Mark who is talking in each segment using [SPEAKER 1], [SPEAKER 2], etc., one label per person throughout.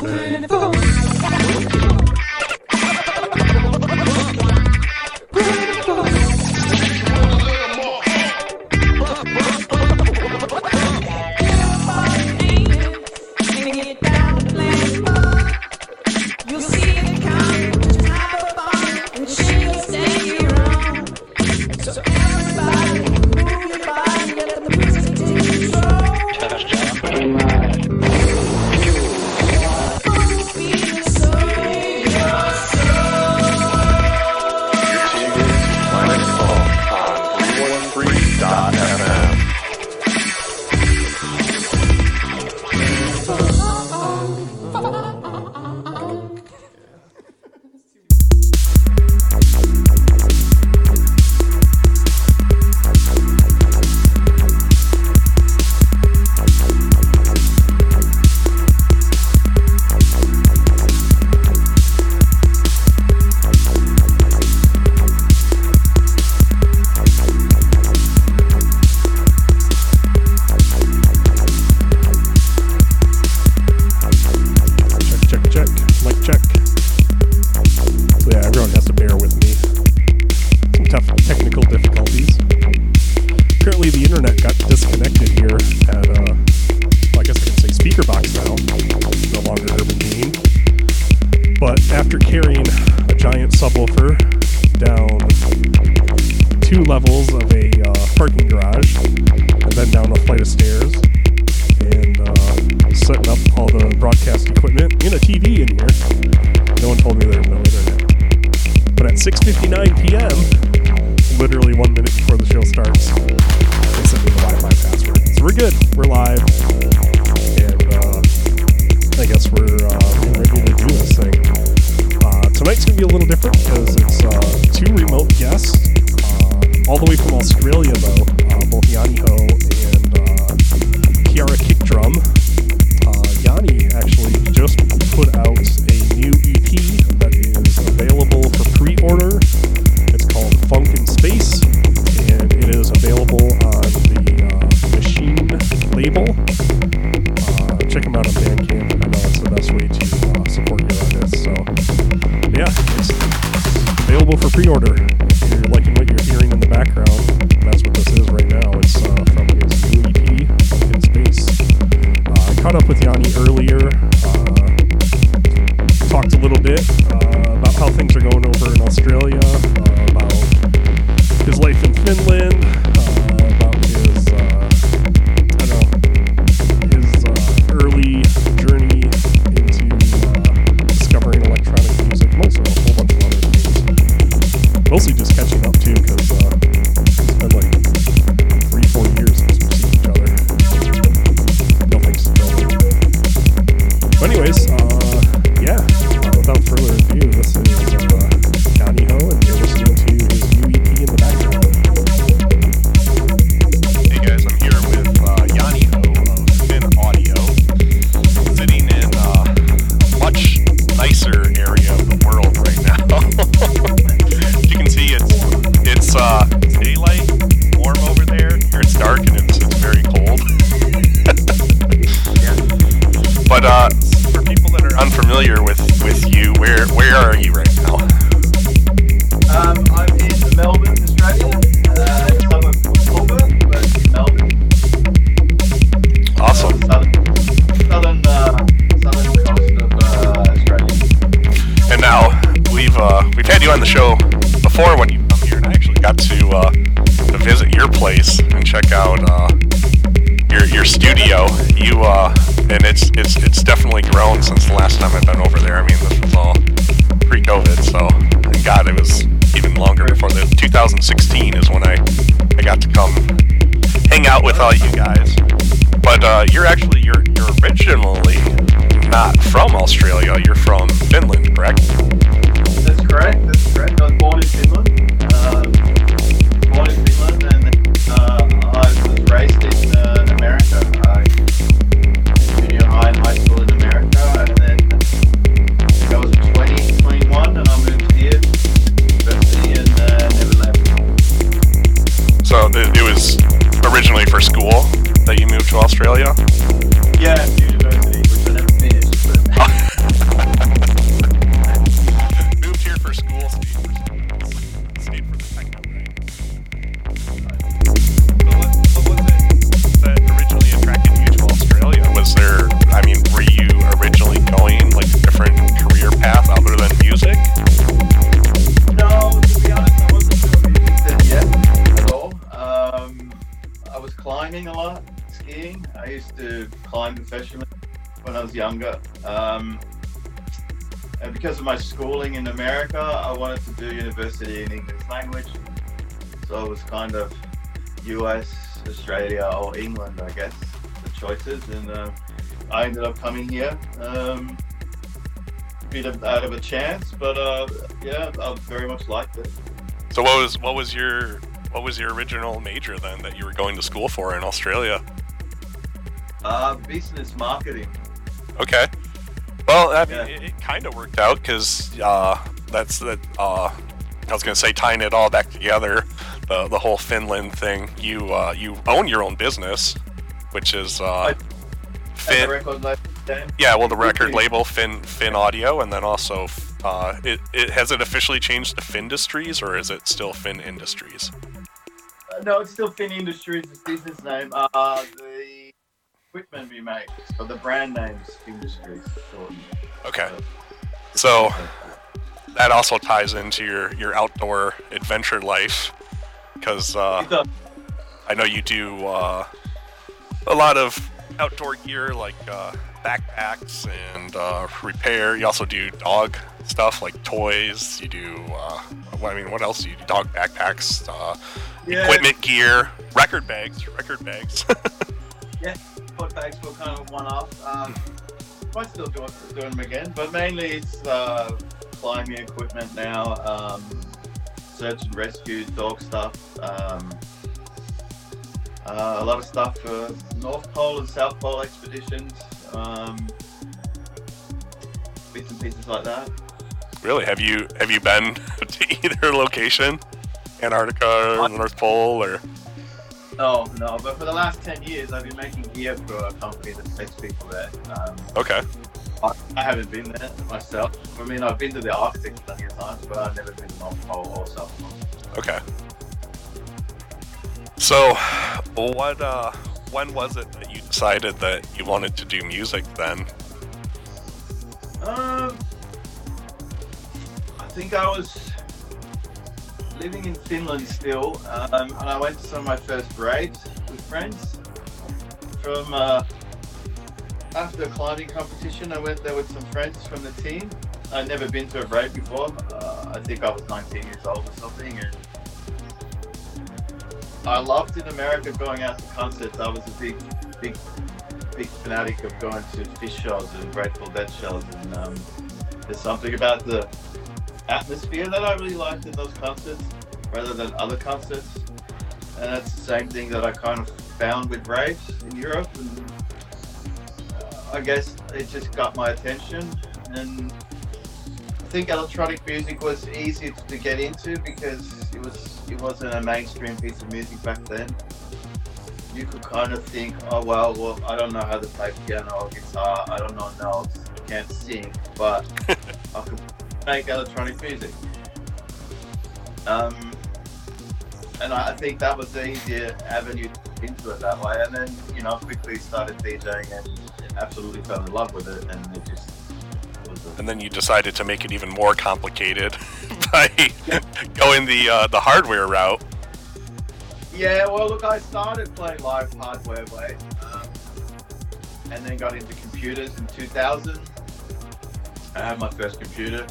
[SPEAKER 1] Cool. and
[SPEAKER 2] check out uh, your your studio. You uh, and it's it's it's definitely grown since the last time I've been over there. I mean, this was all pre-COVID, so and God, it was even longer before the 2016 is when I I got to come hang out with all you guys. But uh, you're actually you're you're originally not from Australia. You're from Finland, correct?
[SPEAKER 3] That's correct. That's correct. I was born in Finland. originally for school that you moved to Australia? Yeah, dude. I used to climb professionally when I was younger. Um, and because of my schooling in America, I wanted to do university in English language. So it was kind of US, Australia, or England, I guess, the choices. And uh, I ended up coming here. Um, bit of, out of a chance, but uh, yeah, I very much liked it.
[SPEAKER 2] So what was what was your what was your original major then that you were going to school for in Australia?
[SPEAKER 3] Uh, business marketing.
[SPEAKER 2] Okay. Well, I mean,
[SPEAKER 3] Yeah.
[SPEAKER 2] it, it kind of worked out because uh, that's that. Uh, I was going to say tying it all back together, the the whole Finland thing. You uh, you own your own business, which is uh, Finn.
[SPEAKER 3] the record label then.
[SPEAKER 2] Yeah, well, the record label Finn Finn Audio, and then also uh, it, it has it officially changed to Finn Industries, or is it still Finn Industries?
[SPEAKER 3] Uh, no, it's still Finn Industries, it's business name. Uh, the equipment we make, so the brand name's Industries.
[SPEAKER 2] Okay, so that also ties into your your outdoor adventure life, because uh, I know you do uh, a lot of outdoor gear like uh, backpacks and uh, repair. You also do dog stuff like toys. You do, uh, I mean, what else do you do? Dog backpacks, uh,
[SPEAKER 3] Yeah,
[SPEAKER 2] equipment gear, record bags, record bags.
[SPEAKER 3] foot bags were kind of one off. Um, I still do them again, but mainly it's uh, climbing equipment now, um, search and rescue, dog stuff. Um, uh, a lot of stuff for North Pole and South Pole expeditions. Um, bits and pieces like that.
[SPEAKER 2] really? Have you have you been to either location, Antarctica or the North Pole, or
[SPEAKER 3] No, no, but for the last 10 years, I've been making gear for a company that takes people there. Um,
[SPEAKER 2] okay?
[SPEAKER 3] I, I haven't been there myself. I mean, I've been to the Arctic plenty of times, but I've never been to North Pole or South Pole.
[SPEAKER 2] Okay. So, what? Uh, when was it that you decided that you wanted to do music? Then,
[SPEAKER 3] Um, I think I was living in Finland still, um, and I went to some of my first raves with friends. From uh, after climbing competition, I went there with some friends from the team. I'd never been to a rave before. Uh, I think I was 19 years old or something, and I loved in America going out to concerts. I was a big, big big fanatic of going to Phish shows and Grateful Dead shows, and um, there's something about the atmosphere that I really liked in those concerts, rather than other concerts. And that's the same thing that I kind of found with raves in Europe, and uh, I guess it just got my attention. And I think electronic music was easy to get into because it was it wasn't a mainstream piece of music back then you could kind of think, oh well, well, I don't know how to play piano or guitar. I don't know notes. I can't sing, but I could make electronic music. Um, and I I think that was the easier avenue into it that way. And then, you know, quickly started DJing and absolutely fell in love with it. And it just was
[SPEAKER 2] and then you decided to make it even more complicated by going the uh, the hardware route.
[SPEAKER 3] Yeah, well, look, I started playing live hardware way, um, and then got into computers in 2000. I had my first computer,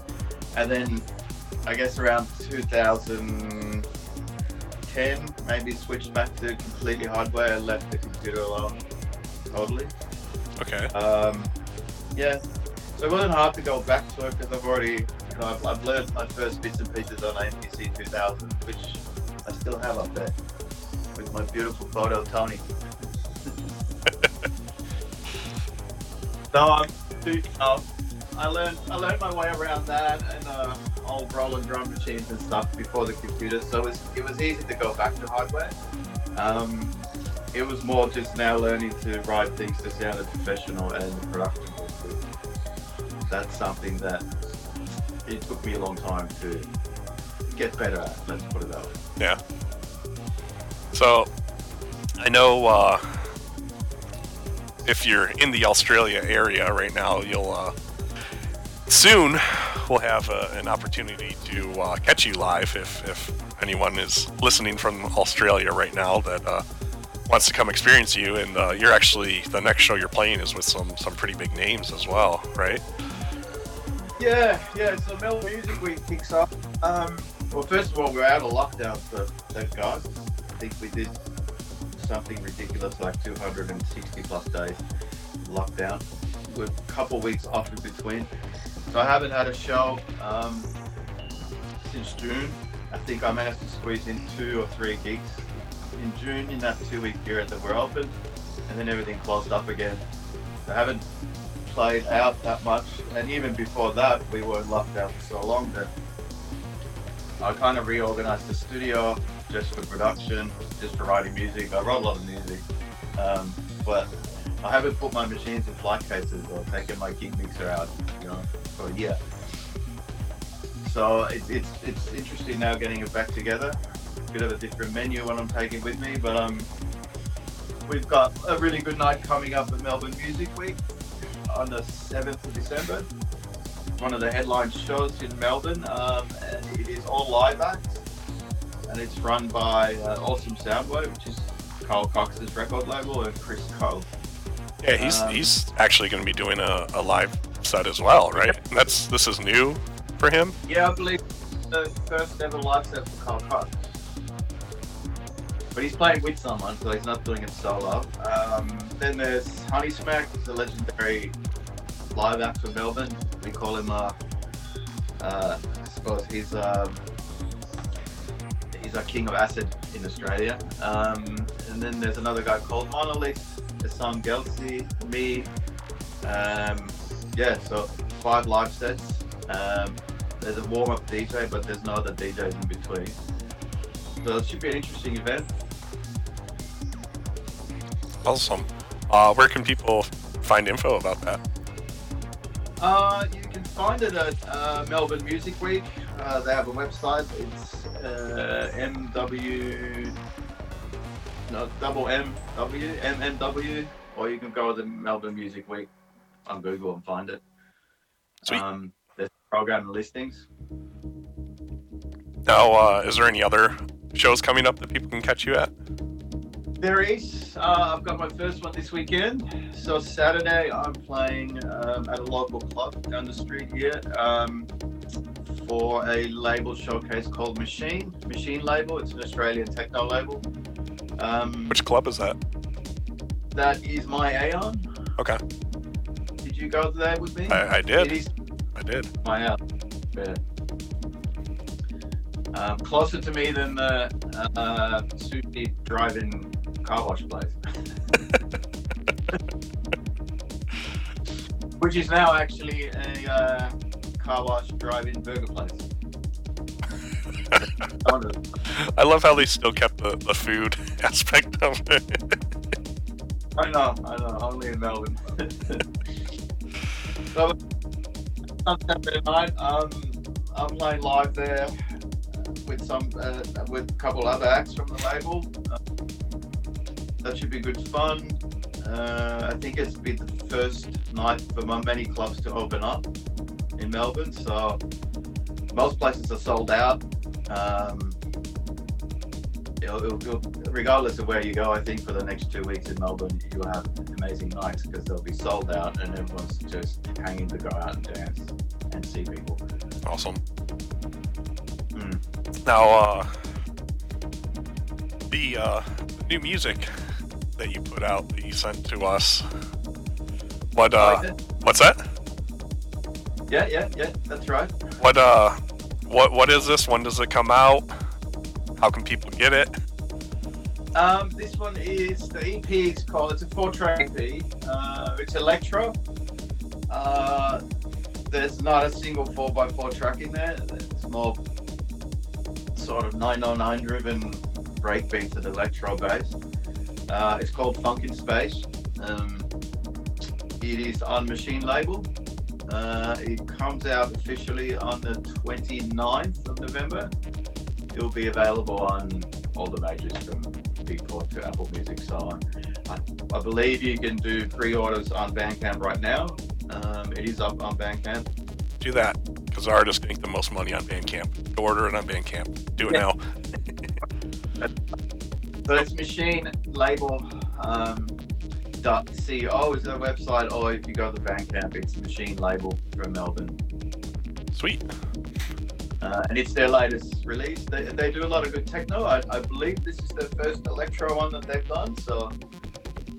[SPEAKER 3] and then I guess around 2010, maybe switched back to completely hardware and left the computer alone totally.
[SPEAKER 2] Okay.
[SPEAKER 3] Um, yeah, so it wasn't hard to go back to it because I've already, you know, I've, I've learned my first bits and pieces on AMPC 2000, which I still have up there with my beautiful photo, of Tony. so I'm, know, I learned I learned my way around that and uh, old Roland drum machines and stuff before the computer, so it was, it was easy to go back to hardware. Um, it was more just now learning to write things to sound professional and the production. That's something that it took me a long time to get better at. Let's put it that way.
[SPEAKER 2] Yeah. So, I know uh, if you're in the Australia area right now, you'll uh, soon we'll have uh, an opportunity to uh, catch you live if, if anyone is listening from Australia right now that uh, wants to come experience you, and uh, you're actually the next show you're playing is with some some pretty big names as well, right?
[SPEAKER 3] Yeah, yeah. So Melbourne Music Week kicks off. Um, well, first of all, we're out of lockdown, so thank God. I think we did something ridiculous like 260 plus days lockdown with a couple weeks off in between. So I haven't had a show um, since June. I think I managed to squeeze in two or three gigs in June in that two week period that we're open, and then everything closed up again. I haven't played out that much, and even before that, we were locked out for so long that I kind of reorganized the studio just for production, just for writing music. I wrote a lot of music, um, but I haven't put my machines in flight cases or taken my gig mixer out, you know, for a year. So it's it's it's interesting now getting it back together. Bit of a different menu when I'm taking with me, but um, we've got a really good night coming up at Melbourne Music Week on the 7th of December. One of the headline shows in Melbourne. Um, and it is all live acts, and it's run by uh, Awesome Soundwave, which is Carl Cox's record label, and Chris Coe.
[SPEAKER 2] Yeah, he's
[SPEAKER 3] Um,
[SPEAKER 2] he's actually going to be doing a, a live set as well, right? That's this is new for him.
[SPEAKER 3] Yeah, I believe the first ever live set for Carl Cox. But he's playing with someone, so he's not doing it solo. Um, then there's Honeysmack, who's a legendary live act from Melbourne. We call him, uh, uh, I suppose he's um, he's a king of acid in Australia. Um, and then there's another guy called Monolith, Hassan Gelsi, me. Um, yeah, so five live sets. Um, there's a warm up DJ, but there's no other DJs in between. So it should be an interesting event.
[SPEAKER 2] Awesome. Uh, where can people find info about that?
[SPEAKER 3] Uh, you can find it at uh, Melbourne Music Week. Uh, they have a website. It's uh, MW, no, double MW, MMW, or you can go to the Melbourne Music Week on Google and find it.
[SPEAKER 2] Sweet.
[SPEAKER 3] Um, there's program listings.
[SPEAKER 2] Now, uh, is there any other shows coming up that people can catch you at?
[SPEAKER 3] There is. Uh, I've got my first one this weekend. So Saturday, I'm playing um, at a local club down the street here um, for a label showcase called Machine. Machine label. It's an Australian techno label. Um,
[SPEAKER 2] Which club is that?
[SPEAKER 3] that is my Aeon.
[SPEAKER 2] Okay,
[SPEAKER 3] Did you go there with me?
[SPEAKER 2] I, I did.
[SPEAKER 3] is
[SPEAKER 2] I did.
[SPEAKER 3] my Aeon. Yeah. Um, closer to me than the uh, sushi drive-in car wash place. Which is now actually a uh, car wash drive-in burger place. I
[SPEAKER 2] love how they still kept the, the food aspect of it.
[SPEAKER 3] I know, I know, only in Melbourne. so, on Saturday night, um, I'm playing live there with some, uh, with a couple other acts from the label. Uh, that should be good fun. Uh, I think it's been the first night for my many clubs to open up in Melbourne, so most places are sold out. Um, it'll, it'll, it'll- regardless of where you go, I think for the next two weeks in Melbourne, you'll have amazing nights because they'll be sold out and everyone's just hanging to go out and dance and see people.
[SPEAKER 2] Awesome.
[SPEAKER 3] Mm.
[SPEAKER 2] Now, uh, the uh, new music that you put out that you sent to us. What uh,
[SPEAKER 3] Like
[SPEAKER 2] what's that?
[SPEAKER 3] yeah, yeah, yeah, that's right.
[SPEAKER 2] What uh, what what is this? When does it come out? How can people get it?
[SPEAKER 3] Um, this one is the EP is called. It's a four-track EP. Uh, it's electro. Uh, there's not a single four x four track in there. It's more sort of 909 driven breakbeat and electro bass. Uh, it's called Funk in Space. Um, it is on Machine Label. Uh, it comes out officially on the 29th of November. It'll be available on all the majors from Beatport to Apple Music. So I, I believe you can do pre-orders on Bandcamp right now. Um, it is up on Bandcamp.
[SPEAKER 2] Do that because artists make the most money on Bandcamp. Go order it on Bandcamp. Do it
[SPEAKER 3] Yeah.
[SPEAKER 2] now.
[SPEAKER 3] So it's machine label um, dot co is their website, or if you go to the Bandcamp, it's machine label from Melbourne.
[SPEAKER 2] Sweet.
[SPEAKER 3] Uh, and it's their latest release. They, they do a lot of good techno. I, I believe this is their first electro one that they've done. So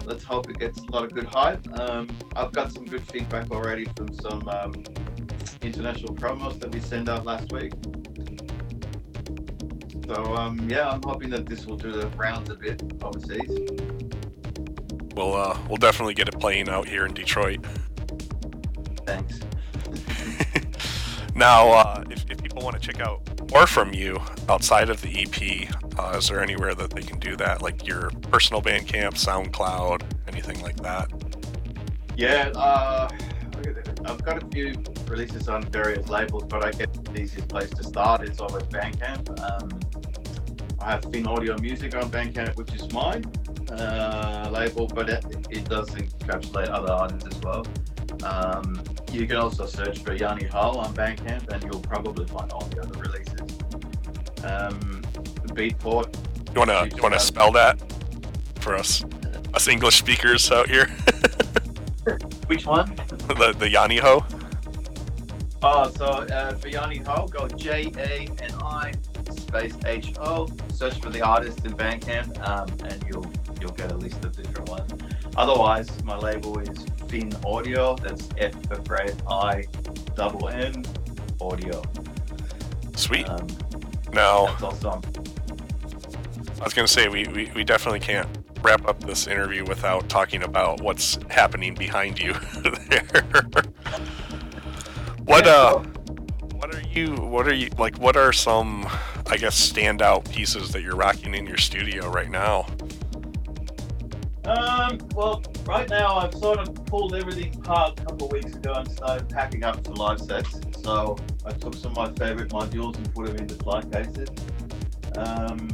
[SPEAKER 3] let's hope it gets a lot of good hype. Um, I've got some good feedback already from some um, international promos that we sent out last week. So um, yeah, I'm hoping that this will do the rounds a bit overseas.
[SPEAKER 2] We'll uh, we'll definitely get it playing out here in Detroit.
[SPEAKER 3] Thanks.
[SPEAKER 2] Now, uh, if, if people want to check out more from you outside of the EP, uh, is there anywhere that they can do that? Like your personal Bandcamp, SoundCloud, anything like that?
[SPEAKER 3] Yeah, uh, I've got a few releases on various labels, but I guess the easiest place to start is always Bandcamp. Um, I have Finn Audio Music on Bandcamp, which is mine uh, label, but it, it does encapsulate other artists as well. Um, you can also search for Jani Ho on Bandcamp, and you'll probably find all the other releases. Um, Beatport.
[SPEAKER 2] You wanna you wanna spell that for us us English speakers out here?
[SPEAKER 3] Which one?
[SPEAKER 2] the the Jani Ho.
[SPEAKER 3] Oh, so uh, for Jani Ho, go J A N I space H O. Search for the artist in Bandcamp, um, and you'll you'll get a list of different ones. Otherwise, my label is Finn Audio. That's F for Fred I double N Audio.
[SPEAKER 2] Sweet.
[SPEAKER 3] Um,
[SPEAKER 2] now,
[SPEAKER 3] that's also
[SPEAKER 2] I was gonna say we, we, we definitely can't wrap up this interview without talking about what's happening behind you there. what uh. What are you what are you like what are some I guess standout pieces that you're rocking in your studio right now?
[SPEAKER 3] Um, well, right now I've sort of pulled everything apart a couple weeks ago and started packing up for live sets. So I took some of my favorite modules and put them into flight cases. Um,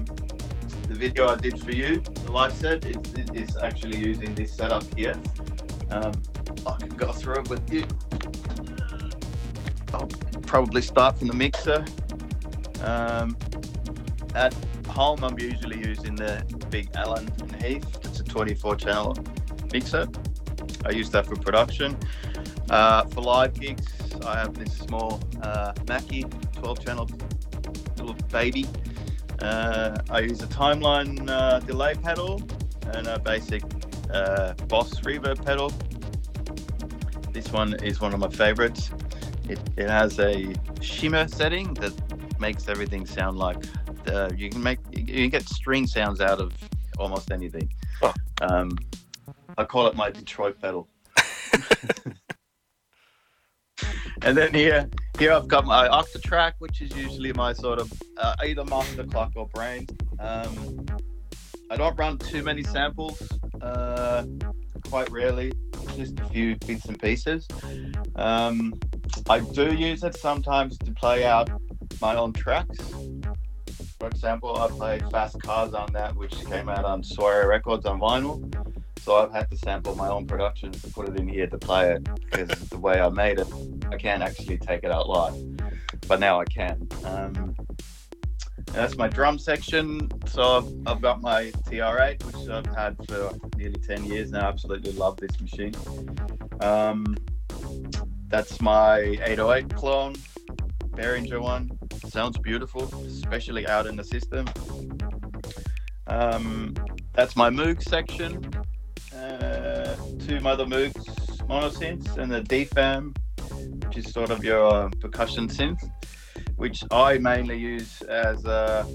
[SPEAKER 3] the video I did for you, the live set, is, is actually using this setup here. Um, I can go through it with you. I'll probably start from the mixer. Um, at home, I'm usually using the big Allen and Heath. It's a 24 channel mixer. I use that for production. Uh, for live gigs, I have this small uh, Mackie 12 channel little baby. Uh, I use a timeline uh, delay pedal and a basic uh, Boss reverb pedal. This one is one of my favorites. It, it has a shimmer setting that makes everything sound like uh, you can make you can get string sounds out of almost anything.
[SPEAKER 2] Huh.
[SPEAKER 3] Um, I call it my Detroit pedal. and then here, here I've got my Octatrack, which is usually my sort of uh, either master clock or brain. Um, I don't run too many samples, uh, quite rarely, just a few bits and pieces. Um, I do use it sometimes to play out my own tracks. For example, I played Fast Cars on that, which came out on Soiree Records on vinyl. So I've had to sample my own production to put it in here to play it because the way I made it, I can't actually take it out live. But now I can. Um, that's my drum section. So I've, I've got my TR8, which I've had for nearly 10 years now. I absolutely love this machine. Um, that's my 808 clone, Behringer one. Sounds beautiful, especially out in the system. Um, that's my Moog section. Uh, two Mother Moogs monosynths and a DFAM, which is sort of your uh, percussion synth, which I mainly use as a,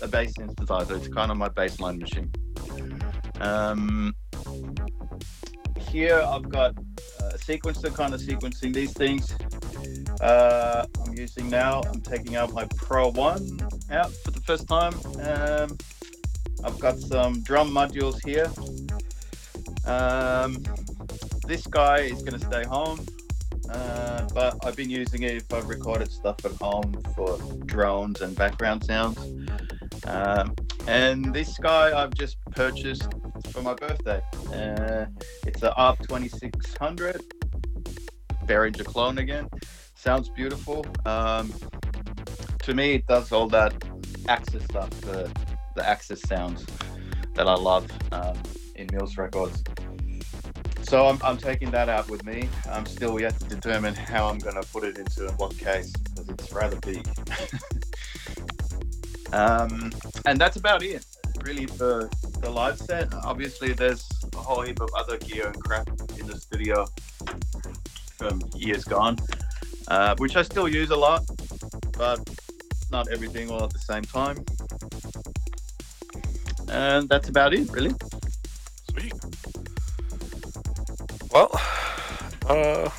[SPEAKER 3] a bass synthesizer. It's kind of my baseline machine. Um, here I've got a sequencer kind of sequencing these things. Uh, I'm using now, I'm taking out my Pro 1 out for the first time. Um, I've got some drum modules here. Um, this guy is going to stay home, uh, but I've been using it if I've recorded stuff at home for drones and background sounds. Um, and this guy I've just purchased for my birthday. Uh, it's a ARP 2600 Behringer clone again. Sounds beautiful. Um, to me, it does all that Axis stuff, the, the Axis sounds. that I love um, in Mills Records. So I'm, I'm taking that out with me. I'm still yet to determine how I'm going to put it into a what case because it's rather big. um, and that's about it, really, for the live set. Obviously, there's a whole heap of other gear and crap in the studio from years gone, uh, which I still use a lot, but not everything all at the same time. And that's about it, really.
[SPEAKER 2] Sweet. Well, uh,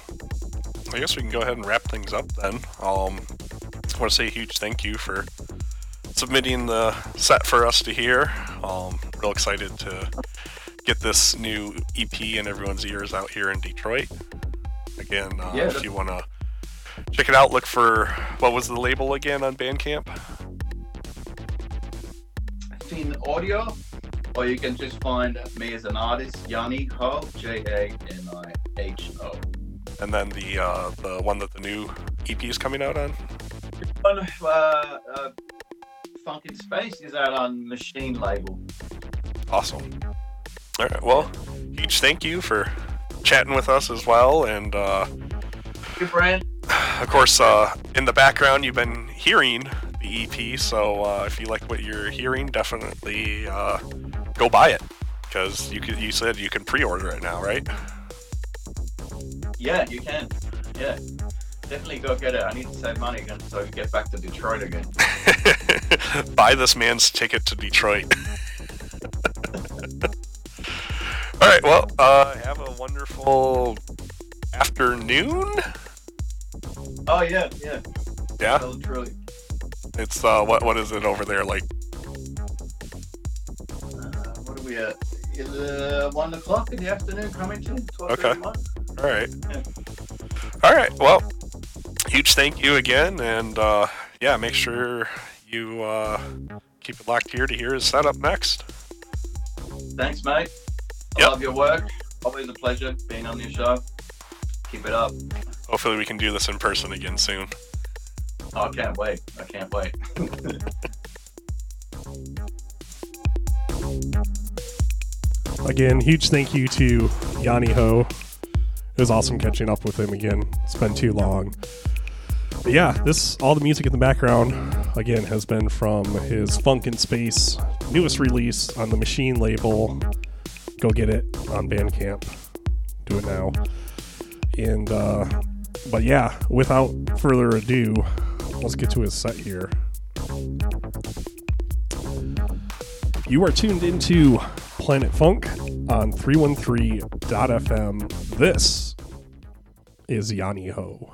[SPEAKER 2] I guess we can go ahead and wrap things up then. Um, I want to say a huge thank you for submitting the set for us to hear. Um, real excited to get this new EP in everyone's ears out here in Detroit. Again, uh,
[SPEAKER 3] Yeah,
[SPEAKER 2] if you want to check it out, look for what was the label again on Bandcamp?
[SPEAKER 3] Finn Audio, or you can just find me as an artist, Jani Ho, J A N I H O.
[SPEAKER 2] And then the uh, the one that the new EP is coming out on.
[SPEAKER 3] Uh, uh, Funk in Space is out on Machine label.
[SPEAKER 2] Awesome. All right. Well, huge thank you for chatting with us as well. And uh,
[SPEAKER 3] Good brand.
[SPEAKER 2] of course, uh, in the background, you've been hearing the EP. So uh, if you like what you're hearing, definitely uh, go buy it because you could, you said you can pre-order it now, right?
[SPEAKER 3] Yeah, you can. Yeah. Definitely go get it. I need to save money again so I can get back to Detroit again.
[SPEAKER 2] buy this man's ticket to Detroit. All right. Well, uh, have a wonderful afternoon.
[SPEAKER 3] Oh, yeah, yeah.
[SPEAKER 2] Yeah.
[SPEAKER 3] Well, truly.
[SPEAKER 2] It's uh, what what is it over there like?
[SPEAKER 3] Uh, what are we at? Is uh, 1 o'clock in the afternoon coming to? 12:31?
[SPEAKER 2] All right.
[SPEAKER 3] Yeah.
[SPEAKER 2] All right. Well, huge thank you again, and uh, yeah, make sure you uh, keep it locked here to hear his setup next.
[SPEAKER 3] Thanks, mate. I
[SPEAKER 2] Yep.
[SPEAKER 3] love your work. Always a pleasure being on your show. Keep it up.
[SPEAKER 2] Hopefully, we can do this in person again soon.
[SPEAKER 3] I can't wait. I can't wait.
[SPEAKER 1] Again, huge thank you to Jani Ho. It was awesome catching up with him again. It's been too long. But yeah, this all the music in the background again has been from his Funk in Space newest release on the Machine label. Go get it on Bandcamp. Do it now. And uh but yeah, without further ado, let's get to his set here. You are tuned into Planet Funk on 313.fm. This is Jani Ho.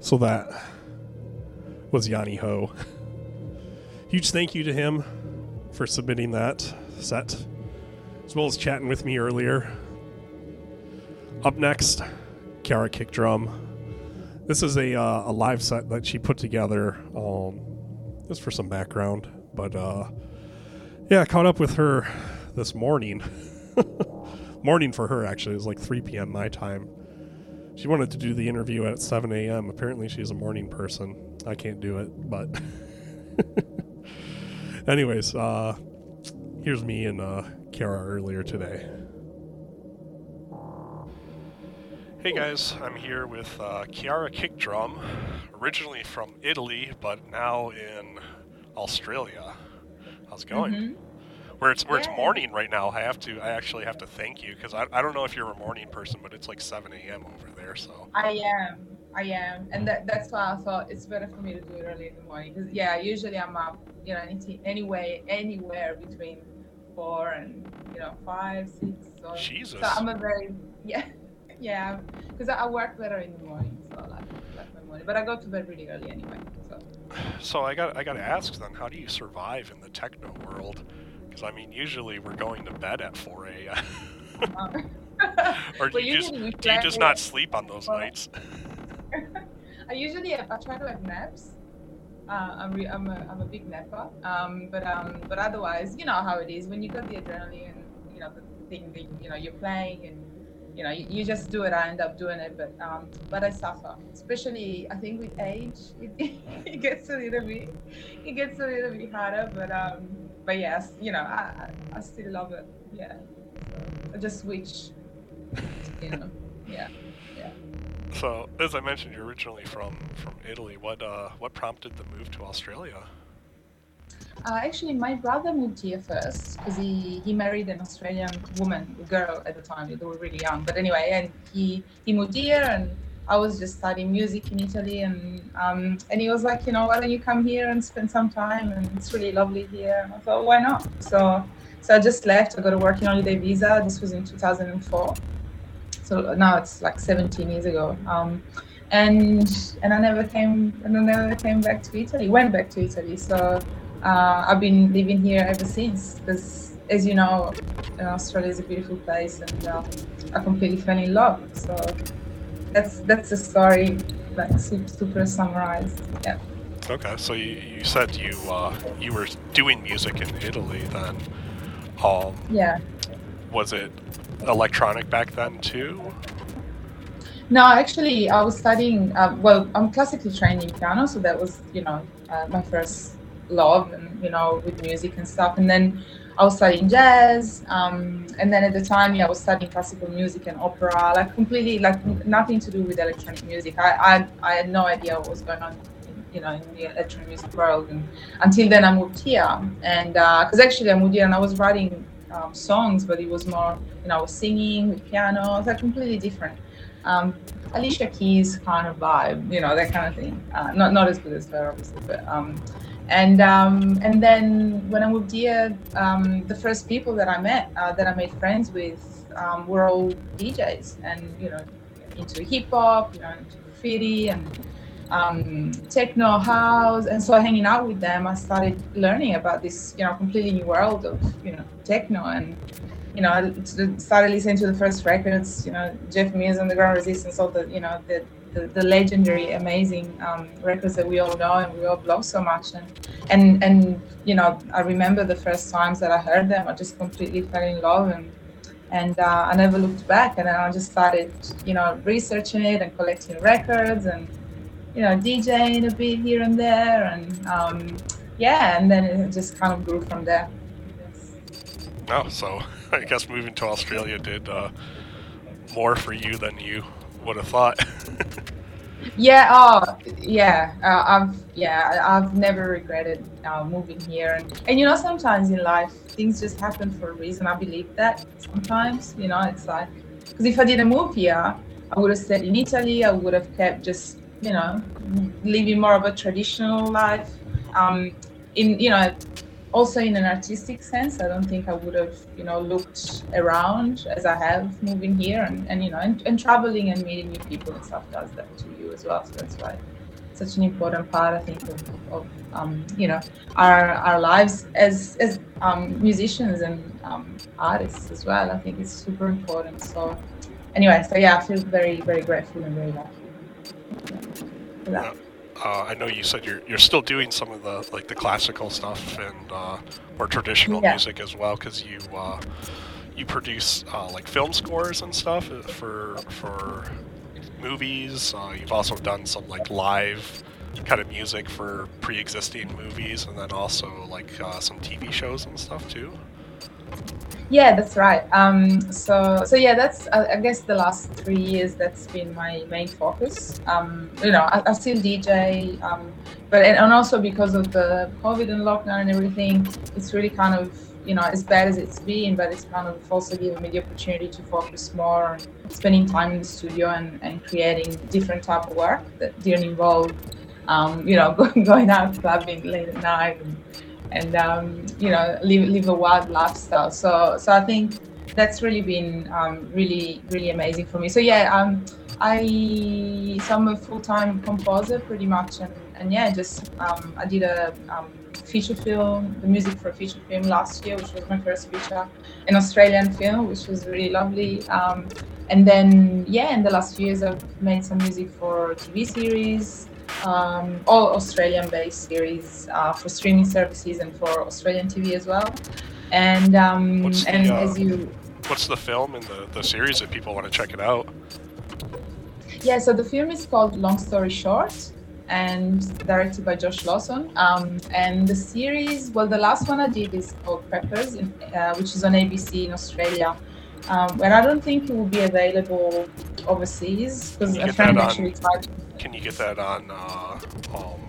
[SPEAKER 1] So that was Jani Ho. Huge thank you to him for submitting that set, as well as chatting with me earlier. Up next, Kiara Kickdrum. This is a, uh, a live set that she put together um, just for some background. But uh, yeah, I caught up with her this morning. morning for her, actually. It was like 3 p.m. my time. She wanted to do the interview at 7 a.m. Apparently, she's a morning person. I can't do it, but. Anyways, uh, here's me and uh, Kara earlier today.
[SPEAKER 2] Hey guys, I'm here with uh, Kiara Kickdrum, originally from Italy, but now in Australia. How's it going?
[SPEAKER 4] Mhm.
[SPEAKER 2] Where it's where it's morning right now. I have to. I actually have to thank you because I, I don't know if you're a morning person, but it's like 7 a.m. over there. So
[SPEAKER 4] I am. I am, and that, that's why I thought it's better for me to do it early in the morning. Because yeah, usually I'm up, you know, any, anyway, anywhere between four and you know five, six. So,
[SPEAKER 2] Jesus.
[SPEAKER 4] so I'm a very yeah, yeah. Because I I work better in the morning, so I like, like my morning. But I go to bed really early anyway. So
[SPEAKER 2] so I got I got to ask then, how do you survive in the techno world? I mean, usually we're going to bed at 4 a.m.
[SPEAKER 4] um,
[SPEAKER 2] or do
[SPEAKER 4] well,
[SPEAKER 2] you just do you just not sleep on those nights?
[SPEAKER 4] I usually I try to have naps. Uh, I'm, re- I'm, a, I'm a big napper. Um, but um, but otherwise, you know how it is when you got the adrenaline, you know the thing that you know you're playing and you know you, you just do it. I end up doing it, but um, but I suffer, especially I think with age, it, it gets a little bit it gets a little bit harder. But um, but yes, you know I I, I still love it. Yeah, so I just switch. You know, yeah. Yeah.
[SPEAKER 2] So, as I mentioned, you're originally from from Italy. What uh, what prompted the move to Australia?
[SPEAKER 4] Uh, actually, my brother moved here first because he, he married an Australian woman, a girl at the time. They were really young. But anyway, and he, he moved here, and I was just studying music in Italy. And um, and he was like, you know, why don't you come here and spend some time? And it's really lovely here. And I thought, why not? So so I just left. I got a working holiday visa. This was in 2004. So now it's like 17 years ago. Um, and and I never came and I never came back to Italy. Went back to Italy. So uh, I've been living here ever since because, as you know, uh, Australia is a beautiful place, and uh, I completely fell in love. So that's that's the story, like super, super summarized. Yeah.
[SPEAKER 2] Okay, so you, you said you uh, you were doing music in Italy then. Um,
[SPEAKER 4] Yeah.
[SPEAKER 2] was it electronic back then too?
[SPEAKER 4] No, actually, I was studying. Uh, well, I'm classically trained in piano, so that was, you know, uh, my first love, and you know, with music and stuff. And then I was studying jazz, um, and then at the time, yeah, I was studying classical music and opera, like completely, like nothing to do with electronic music. I, I, I had no idea what was going on, in, you know, in the electronic music world. And until then, I moved here, and because actually I moved here and I was writing um, songs, but it was more, you know, I was singing with piano. It's like completely different um, Alicia Keys kind of vibe, you know, that kind of thing. Uh, not not as good as her, obviously, but um, and um, and then when I moved here, um, the first people that I met, uh, that I made friends with, um, were all DJs, and you know, into hip hop, you know, into graffiti and um, techno house, and so hanging out with them, I started learning about this, you know, completely new world of you know techno. And you know, I started listening to the first records, you know, Jeff Mills and Underground Resistance, all the, you know, the, the, the legendary, amazing um, records that we all know and we all love so much. And, and, and, you know, I remember the first times that I heard them, I just completely fell in love and, and uh, I never looked back. And then I just started, you know, researching it and collecting records and, you know, DJing a bit here and there. And um, yeah, and then it just kind of grew from there.
[SPEAKER 2] No, so I guess moving to Australia did uh, more for you than you would have thought.
[SPEAKER 4] Yeah, oh, yeah. Uh, I've yeah, I've never regretted uh, moving here, and and you know sometimes in life things just happen for a reason. I believe that sometimes, you know, it's like because if I didn't move here, I would have stayed in Italy. I would have kept just you know living more of a traditional life. Um, in you know, also in an artistic sense, I don't think I would have, you know, looked around as I have moving here and, and you know, and, and traveling and meeting new people and stuff does that to you as well. So that's why such an important part, I think, of, of um, you know, our our lives as as um, musicians and um, artists as well. I think it's super important. So anyway, so yeah, I feel very very grateful and very lucky.
[SPEAKER 2] Yeah, uh, I know you said you're you're still doing some of the like the classical stuff and uh, more traditional
[SPEAKER 4] Yeah.
[SPEAKER 2] music as well because you uh, you produce uh, like film scores and stuff for for movies. Uh, you've also done some like live kind of music for pre-existing movies and then also like uh, some TV shows and stuff too.
[SPEAKER 4] Yeah, that's right. Um, so, so yeah, that's I, guess the last three years that's been my main focus. Um, you know, I, I still DJ, um, but and, and also because of the COVID and lockdown and everything, it's really kind of you know as bad as it's been, but it's kind of also given me the opportunity to focus more on spending time in the studio and, and creating different type of work that didn't involve, um, you know, going, going out clubbing late at night and and um, you know live, live a wild lifestyle. So so i think that's really been um, really really amazing for me. So yeah um, i so i'm a full-time composer pretty much and, and yeah just um, i did a um, feature film the music for a feature film last year which was my first feature an australian film which was really lovely. Um, and then yeah in the last few years i've made some music for tv series um, all Australian-based series uh, for streaming services and for Australian TV as well. And um,
[SPEAKER 2] What's the,
[SPEAKER 4] and
[SPEAKER 2] uh,
[SPEAKER 4] as you
[SPEAKER 2] What's the film and the, the series if people want to check it out?
[SPEAKER 4] yeah, so the film is called Long Story Short and directed by Josh Lawson. Um, and the series, well, the last one I did is called Preppers, in, uh, which is on ABC in Australia. Um, but I don't think it will be available overseas because a friend actually.
[SPEAKER 2] Can you get that on? Uh, um,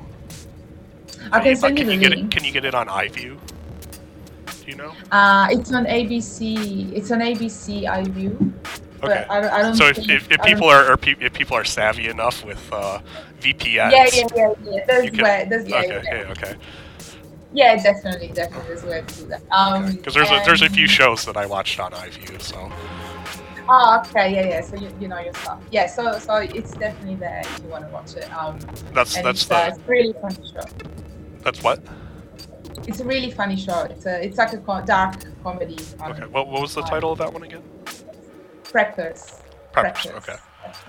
[SPEAKER 4] I can send you
[SPEAKER 2] can
[SPEAKER 4] the
[SPEAKER 2] you get
[SPEAKER 4] link.
[SPEAKER 2] it? Can you get it on iView? Do you know?
[SPEAKER 4] Uh, it's on ABC. It's on ABC iView.
[SPEAKER 2] Okay.
[SPEAKER 4] But I, I don't
[SPEAKER 2] So if, if, if people are, pe- if people are savvy enough with uh, VPNs,
[SPEAKER 4] yeah, yeah, yeah, yeah. There's
[SPEAKER 2] you can-
[SPEAKER 4] way, there's, yeah,
[SPEAKER 2] okay,
[SPEAKER 4] yeah,
[SPEAKER 2] yeah, okay.
[SPEAKER 4] yeah, definitely, definitely, there's a way to do that. Um,
[SPEAKER 2] Because there's a, there's a few shows that I watched on iView, so
[SPEAKER 4] Oh, okay, yeah, yeah. So you, you know your stuff. Yeah, so so it's definitely there if you want to watch it. Um,
[SPEAKER 2] that's that's
[SPEAKER 4] it's, uh,
[SPEAKER 2] the
[SPEAKER 4] it's really funny show.
[SPEAKER 2] that's what.
[SPEAKER 4] It's a really funny show. It's a it's like a co- dark comedy. Um,
[SPEAKER 2] Okay, what, what was the title of that one again?
[SPEAKER 4] Preppers.
[SPEAKER 2] Preppers. Okay.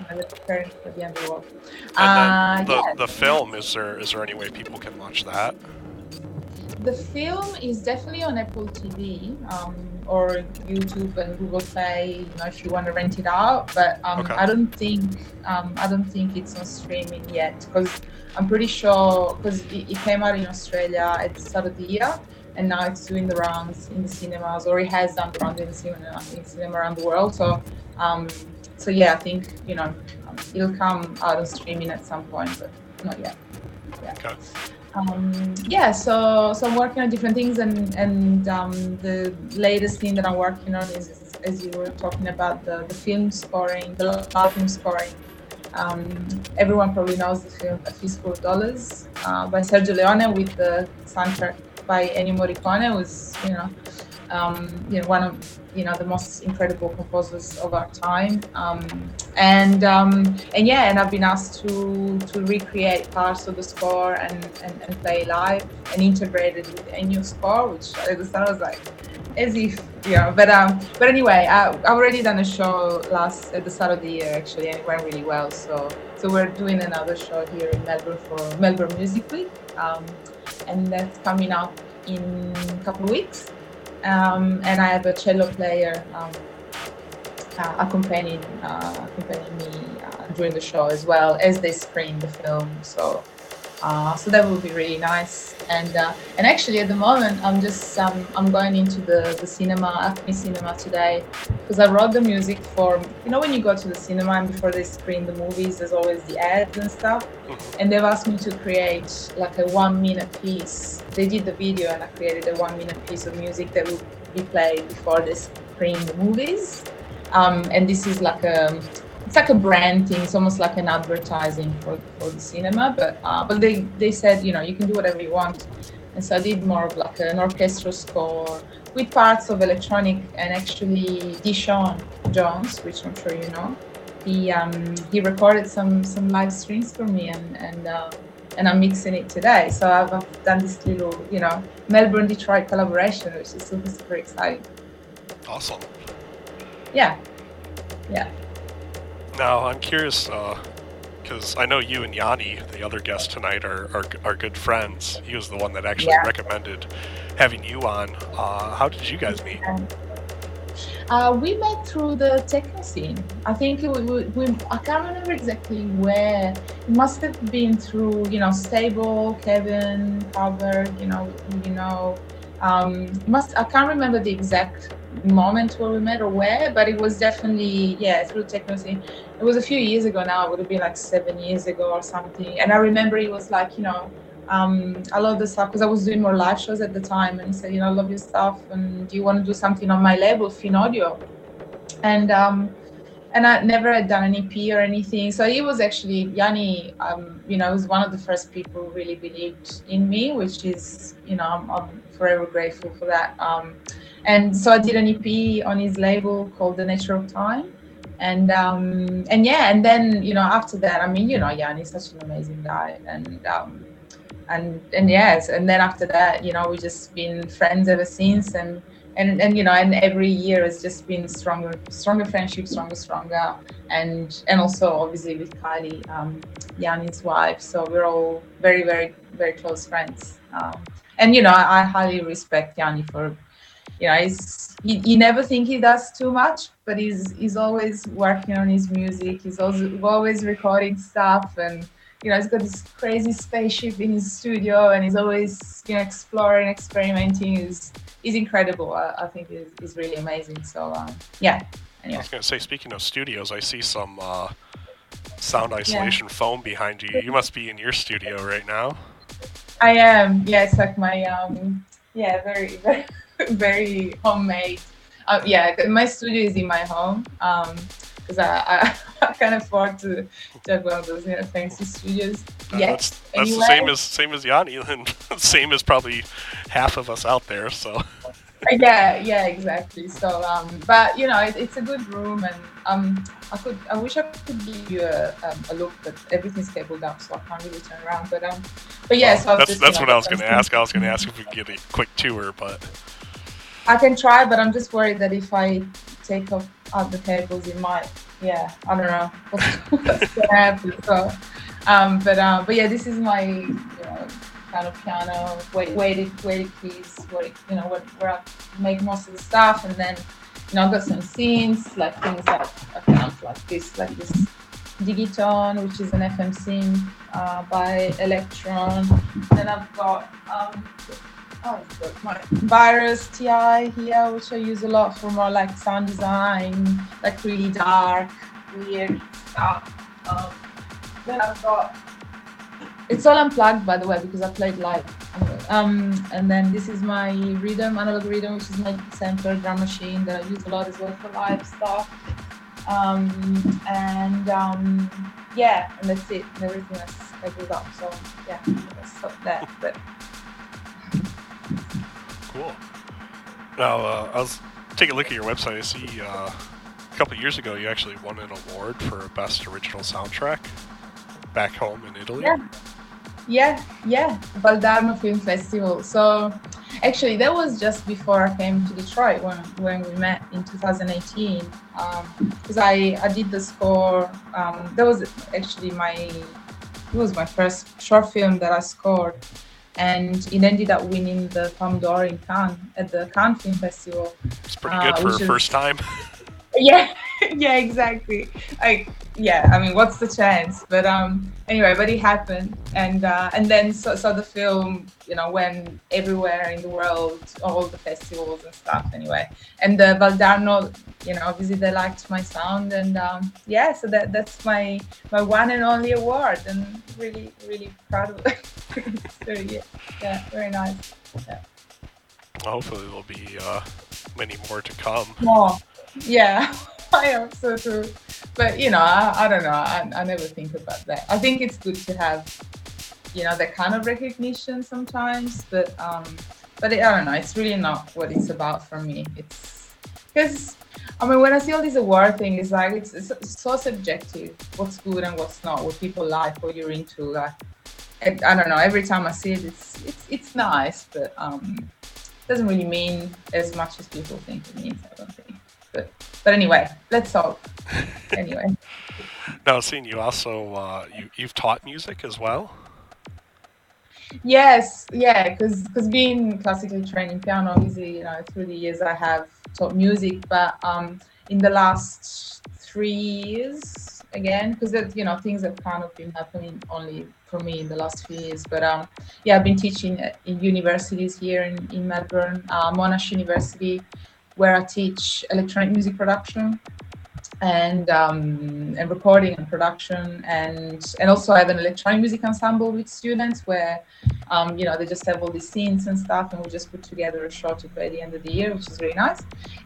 [SPEAKER 4] You know, the for the underworld.
[SPEAKER 2] And
[SPEAKER 4] Uh,
[SPEAKER 2] the
[SPEAKER 4] yeah.
[SPEAKER 2] the film is there is there any way people can watch that?
[SPEAKER 4] The film is definitely on Apple TV um, or YouTube and Google Play. You know, if you want to rent it out, but um,
[SPEAKER 2] Okay.
[SPEAKER 4] I don't think um, I don't think it's on streaming yet because I'm pretty sure because it, it came out in Australia at the start of the year, and now it's doing the rounds in the cinemas or it has done the rounds in the cinema, in cinema around the world. So, um, so yeah, I think you know um, it'll come out on streaming at some point, but not yet. Yeah
[SPEAKER 2] Okay.
[SPEAKER 4] Um, yeah, so so I'm working on different things, and and um, the latest thing that I'm working on is, as you were talking about, the, the film scoring, the live film scoring. Um, everyone probably knows the film A Fistful of Dollars uh, by Sergio Leone with the soundtrack by Ennio Morricone was you know um, you know one of you know the most incredible composers of our time. Um, and um, and yeah and I've been asked to to recreate parts of the score and, and, and play live and integrate it with a new score which at the start was like as if know but um but anyway I, I've already done a show last at the start of the year actually and it went really well. So so we're doing another show here in Melbourne for Melbourne Music Week um, and that's coming up in a couple of weeks um, and I have a cello player um, uh, accompanying uh, accompanying me uh, during the show as well as they screen the film. So uh, so that would be really nice. And uh, and actually at the moment I'm just um, I'm going into the the cinema ACMI Cinema today because I wrote the music for you know when you go to the cinema and before they screen the movies there's always the ads and stuff and they've asked me to create like a one minute piece. They did the video and I created a one minute piece of music that will be played before they screen the movies. Um, and this is like a it's like a brand thing. It's almost like an advertising for, for the cinema. But uh, but they, they said you know you can do whatever you want. and so I did more of like an orchestral score with parts of electronic and actually DeShaun Jones, which I'm sure you know. He um, he recorded some some live streams for me and and uh, and I'm mixing it today. So I've, I've done this little you know Melbourne Detroit collaboration, which is super super exciting.
[SPEAKER 2] Awesome.
[SPEAKER 4] Yeah, yeah.
[SPEAKER 2] Now I'm curious because I know you and Jani, the other guest tonight, are, are are good friends. He was the one that actually
[SPEAKER 4] Yeah.
[SPEAKER 2] recommended having you on. Uh, how did you guys meet?
[SPEAKER 4] Uh, we met through the techno scene. I think was, we, we, I can't remember exactly where. It must have been through, you know, Stable, Kevin, Albert, you know, you know. Um, must I can't remember the exact moment where we met or where, but it was definitely yeah through technology. It was a few years ago now. It would have been like seven years ago or something. And I remember it was like you know um, I love the stuff because I was doing more live shows at the time, and he said, you know, I love your stuff, and do you want to do something on my label, Finn Audio? And um, and I never had done an EP or anything, so he was actually Jani. Um, you know, was one of the first people who really believed in me, which is, you know, I'm, I'm forever grateful for that. Um, and so I did an EP on his label called The Nature of Time. And um, and yeah, and then you know after that, I mean, you know, Jani's such an amazing guy, and um, and and yes and then after that you know we've just been friends ever since. And and and you know and every year has just been stronger stronger friendship stronger stronger. And and also obviously with kylie um jani's wife. So we're all very very very close friends. Um, and you know I, I highly respect jani for you know he's you, you never think he does too much but he's he's always working on his music he's also always recording stuff and you know, he's got this crazy spaceship in his studio, and he's always, you know, exploring, experimenting. is is incredible. I, I think is is really amazing. So um, yeah.
[SPEAKER 2] I was going to say, speaking of studios, I see some uh, sound isolation foam behind you. You must be in your studio right now.
[SPEAKER 4] I am. Yeah, it's like my um, yeah, very very very homemade. Uh, yeah, my studio is in my home. Um, because I, I, I can't afford to, to have one of those you know, fancy studios
[SPEAKER 2] Uh,
[SPEAKER 4] yet.
[SPEAKER 2] that's that's
[SPEAKER 4] anyway.
[SPEAKER 2] the same as same as Jani, and same as probably half of us out there. So
[SPEAKER 4] yeah yeah exactly so um but you know it, it's a good room and um i could i wish i could give you a, um, a look but everything's cabled up so i can't really turn around but um but yeah so
[SPEAKER 2] that's
[SPEAKER 4] just,
[SPEAKER 2] that's
[SPEAKER 4] you
[SPEAKER 2] what I was going to ask. I was going to ask if we could get a quick tour, but
[SPEAKER 4] I can try, but I'm just worried that if I take off out the cables, it might, yeah, I don't know what's, what's gonna happen. So, um, but um, but yeah, this is my you know kind of piano, wait, weighted weighted keys, where you know where, where I make most of the stuff, and then you know I've got some synths like things like like this, like this Digitone, which is an FM synth uh, by Elektron. Then I've got um, oh, my Virus TI here, which I use a lot for more like sound design, like really dark, weird stuff. Um, then I've got it's all unplugged by the way because I played live. Um, and then this is my rhythm, analog rhythm, which is my sampler drum machine that I use a lot as well for live stuff. Um, and um, yeah, and that's it. And everything else I built up. So yeah, stop there. But
[SPEAKER 2] cool. Now uh, I was taking a look at your website. I see uh, a couple years ago you actually won an award for best original soundtrack back home in Italy.
[SPEAKER 4] Yeah. Yeah, yeah, Valdarno Film Festival. So actually, that was just before I came to Detroit when, when we met in 2018. Because I, I did the score. Um, that was actually my it was my first short film that I scored, and it ended up winning the Palme d'Or in Cannes at the Cannes Film Festival.
[SPEAKER 2] It's pretty
[SPEAKER 4] Uh,
[SPEAKER 2] good for
[SPEAKER 4] which
[SPEAKER 2] a
[SPEAKER 4] is-
[SPEAKER 2] first time.
[SPEAKER 4] yeah yeah exactly. Like yeah i mean what's the chance? But um anyway but it happened. And uh and then so, so the film you know went everywhere in the world all the festivals and stuff anyway. And the valdarno you know obviously they liked my sound and um yeah so that that's my my one and only award. And really really proud of it. So yeah, yeah very nice.
[SPEAKER 2] Hopefully there'll be uh, many more to come.
[SPEAKER 4] more. Yeah, I am so true. But you know, I, I don't know. I, I never think about that. I think it's good to have you know that kind of recognition sometimes. But um, but it, I don't know. It's really not what it's about for me. It's because I mean, when I see all these award things, it's like it's, it's, so subjective. What's good and what's not. What people like, what you're into. Like, I, don't know. Every time I see it, it's it's it's nice, but um, doesn't really mean as much as people think it means. I don't think. But but anyway, let's talk. anyway.
[SPEAKER 2] Now, seeing you also uh, you you've taught music as well.
[SPEAKER 4] Yes, yeah, because because being classically trained in piano, obviously, you know, through the years I have taught music, but um, in the last three years, again, because that you know things have kind of been happening only for me in the last few years. But um, yeah, I've been teaching in universities here in in Melbourne, uh, Monash University, where I teach electronic music production and um, and recording and production. And and also I have an electronic music ensemble with students where um, you know they just have all these synths and stuff and we just put together a show to play at the end of the year which is really nice.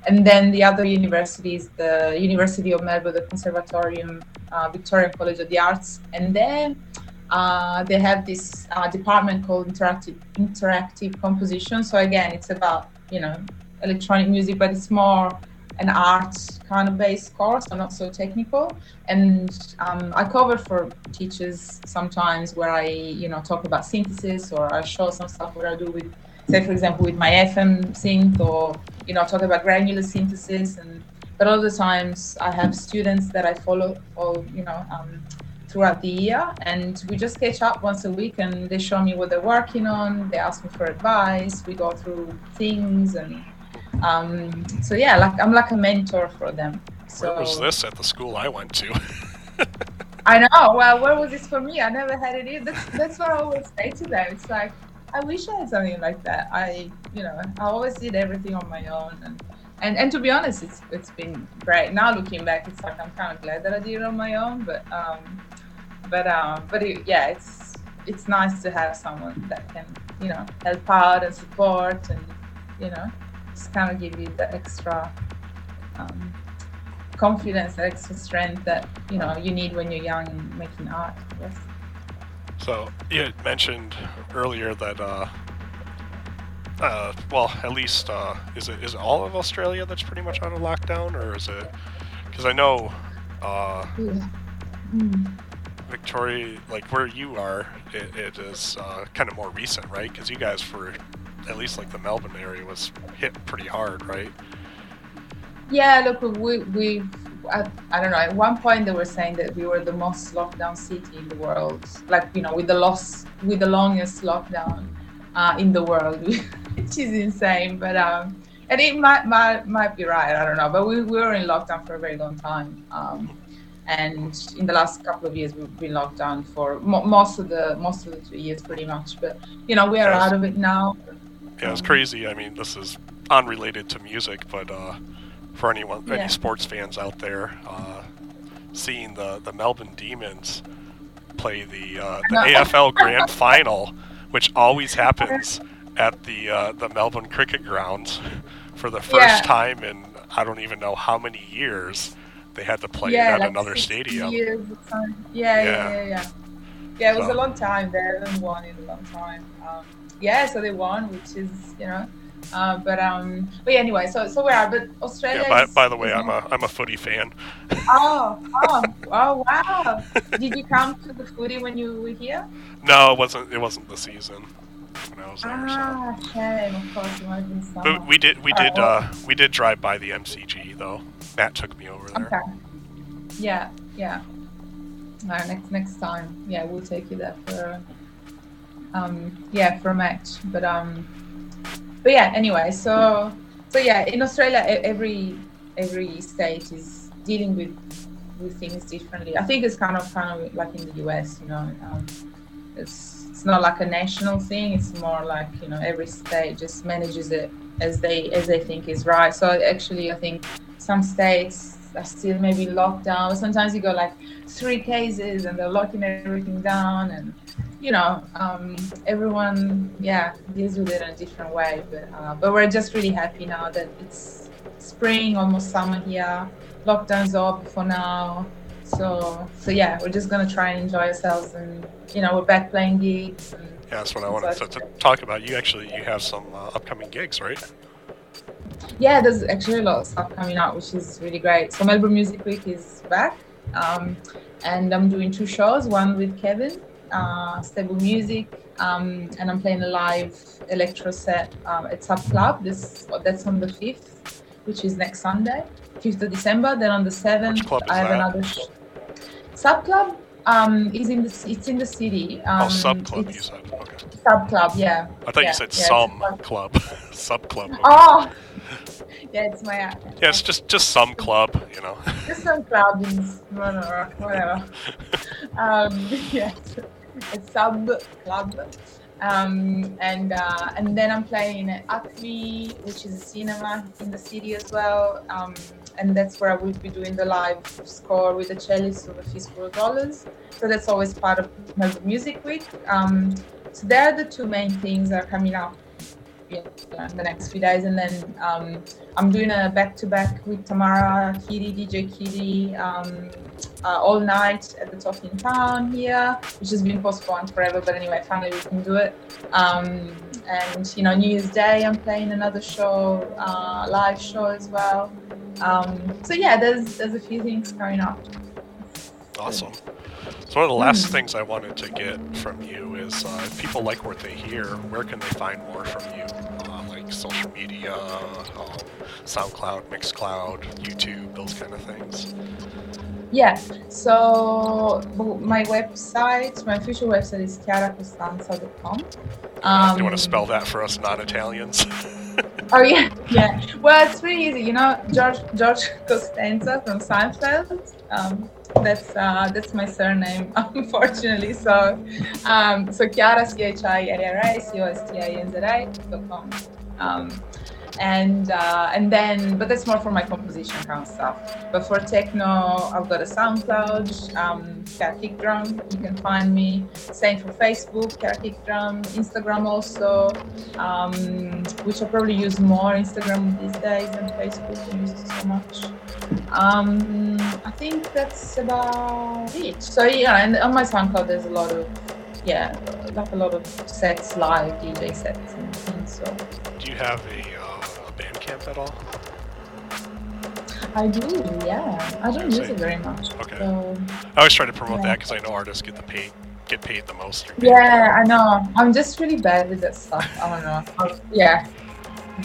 [SPEAKER 4] And then the other universities the University of Melbourne the Conservatorium uh, Victorian College of the Arts. And then uh, they have this uh, department called interactive interactive composition. So again it's about you know electronic music but it's more an art kind of based course, so not so technical. And um, I cover for teachers sometimes where I, you know, talk about synthesis or I show some stuff what I do with, say, for example, with my FM synth or, you know, talk about granular synthesis. And but other times I have students that I follow, or you know, um, throughout the year, and we just catch up once a week, and they show me what they're working on. They ask me for advice. We go through things and um, so yeah, like I'm like a mentor for them. So,
[SPEAKER 2] where was this at the school I went to?
[SPEAKER 4] I know. Well, where was this for me? I never had it either. That's, that's what I always say to them. It's like I wish I had something like that. I, you know, I always did everything on my own, and and, and to be honest, it's it's been great. Now looking back, it's like I'm kind of glad that I did it on my own. But um, but um, but it, yeah, it's it's nice to have someone that can you know help out and support and you know just kind of give you the extra um, confidence, the extra strength that you know you need when you're young and making art. Yes.
[SPEAKER 2] So you had mentioned earlier that, uh, uh, well, at least uh, is it is it all of Australia that's pretty much on a lockdown, or is it? Because I know uh,
[SPEAKER 4] yeah. mm.
[SPEAKER 2] Victoria, like where you are, it, it is uh, kind of more recent, right? Because you guys for at least like the Melbourne area was hit pretty hard, right?
[SPEAKER 4] Yeah, look, we we I, I, don't know. At one point, they were saying that we were the most lockdown city in the world, like you know, with the loss, with the longest lockdown uh, in the world, which is insane. But um, and it might might might be right. I don't know. But we, we were in lockdown for a very long time. Um, and in the last couple of years, we've been locked down for mo- most of the most of the two years, pretty much. But you know, we are out of it now
[SPEAKER 2] yeah, it's crazy. I mean, this is unrelated to music, but uh, for anyone, yeah. any sports fans out there, uh, seeing the the Melbourne Demons play the uh, the AFL Grand Final, which always happens at the uh, the Melbourne Cricket Grounds, for the first yeah. time in I don't even know how many years they had to play
[SPEAKER 4] yeah,
[SPEAKER 2] at
[SPEAKER 4] like
[SPEAKER 2] another stadium.
[SPEAKER 4] Yeah, yeah, yeah, yeah, yeah. it was so. a long time. They haven't won in a long time. Um, yeah, so they won, which is you know. Uh, but um, but yeah, anyway, so so we are. But Australia.
[SPEAKER 2] Yeah, by, is, by the way, I'm a I'm a footy fan.
[SPEAKER 4] Oh, oh, oh, wow! Did you come to the footy when you were here?
[SPEAKER 2] No, it wasn't. It wasn't the season when I was there.
[SPEAKER 4] Ah,
[SPEAKER 2] so.
[SPEAKER 4] shame. Of course, it might
[SPEAKER 2] summer. But we did we All did right, uh we did drive by the MCG though. Matt took me over there.
[SPEAKER 4] Okay. Yeah, yeah. All right, next next time, yeah, we'll take you there for um, yeah, for a match. But um, but yeah, anyway, so so yeah, in Australia, every every state is dealing with with things differently. I think it's kind of kind of like in the US, you know, um, it's it's not like a national thing. It's more like you know every state just manages it as they as they think is right. So actually, I think some states are still maybe locked down. Sometimes you go like three cases and they're locking everything down and you know, um, everyone, yeah, deals with it in a different way. But uh, but we're just really happy now that it's spring, almost summer here. Lockdown's up for now. So so yeah, we're just gonna try and enjoy ourselves, and you know we're back playing gigs. And,
[SPEAKER 2] Yeah, that's what I wanted to, to talk about. You actually you have some uh, upcoming gigs, right?
[SPEAKER 4] yeah, there's actually a lot of stuff coming out, which is really great. So Melbourne Music Week is back, um, and I'm doing two shows. One with Kevin, uh, Stable Music, um, and I'm playing a live electro set um, at Sub Club. This that's on the fifth, which is next Sunday, fifth of December. Then on the seventh,
[SPEAKER 2] club
[SPEAKER 4] I have
[SPEAKER 2] that?
[SPEAKER 4] another sh- Sub Club. Um, is in the it's in the city. Um,
[SPEAKER 2] oh, sub club, you said. Okay.
[SPEAKER 4] Sub Club, yeah.
[SPEAKER 2] I thought
[SPEAKER 4] yeah,
[SPEAKER 2] you said
[SPEAKER 4] yeah,
[SPEAKER 2] some club, sub club. Okay.
[SPEAKER 4] Oh, yeah, it's my app.
[SPEAKER 2] Yeah, it's just just some club, you know.
[SPEAKER 4] Just some clubs, whatever. whatever. um, yeah, sub club. Um, and uh, and then I'm playing at ACMI, which is a cinema in the city as well. Um, and that's where I will be doing the live score with the cellist of a fistful dollars. So that's always part of Melbourne Music Week. Um, so they're the two main things that are coming up yeah, in the next few days. And then um, I'm doing a back to back with Tamara, Kitty, DJ Kitty, um, uh, all night at the Talking Town here, which has been postponed forever. But anyway, finally we can do it. Um, and you know, New Year's Day, I'm playing another show, uh, live show as well. Um, so yeah, there's there's a few things coming up.
[SPEAKER 2] Awesome. So one of the last things I wanted to get from you is uh, if people like what they hear, where can they find more from you? Uh, like social media, um, SoundCloud, Mixcloud, YouTube, those kind of things.
[SPEAKER 4] Yeah, so my website, my official website is chiaracostanza.com.
[SPEAKER 2] Uh, do you want to spell that for us non-Italians?
[SPEAKER 4] Oh yeah, yeah. Well, it's pretty easy. You know, George George Costanza from Seinfeld. Um, that's uh, that's my surname, unfortunately. So, um, so Chiara C H I A R A C O S T A N Z A dot com. Um, and uh, and then, but that's more for my composition kind of stuff. But for techno, I've got a SoundCloud, um, Kickdrum. You can find me. Same for Facebook, Kickdrum. Instagram also um, which I probably use more Instagram these days than Facebook. I use it so much. Um, I think that's about it. So yeah, and on my SoundCloud there's a lot of yeah, like a lot of sets, live DJ sets and things. So
[SPEAKER 2] do you have a Bandcamp at all?
[SPEAKER 4] I do, yeah. I don't use it very much.
[SPEAKER 2] Okay.
[SPEAKER 4] So
[SPEAKER 2] I always try to promote
[SPEAKER 4] Yeah.
[SPEAKER 2] that because I know artists get the paid get paid the most.
[SPEAKER 4] yeah, I know. I'm just really bad with that stuff. I don't know. I- yeah.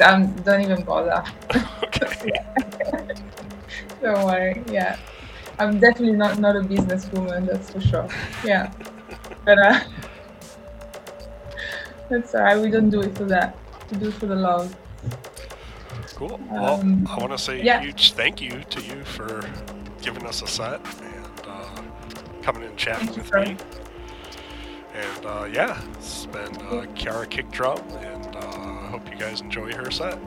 [SPEAKER 4] Um, don't even bother.
[SPEAKER 2] Okay.
[SPEAKER 4] Don't worry. Yeah, I'm definitely not not a businesswoman. That's for sure. Yeah, but uh, that's alright. We don't do it for that. We do it for the love.
[SPEAKER 2] Cool. Well,
[SPEAKER 4] Um,
[SPEAKER 2] I want to say
[SPEAKER 4] yeah.
[SPEAKER 2] a huge thank you to you for giving us a set and uh, coming in and chatting
[SPEAKER 4] Thank
[SPEAKER 2] with me. And uh, yeah, it's been uh, Kiara Kickdrum, and uh, I hope you guys enjoy her set.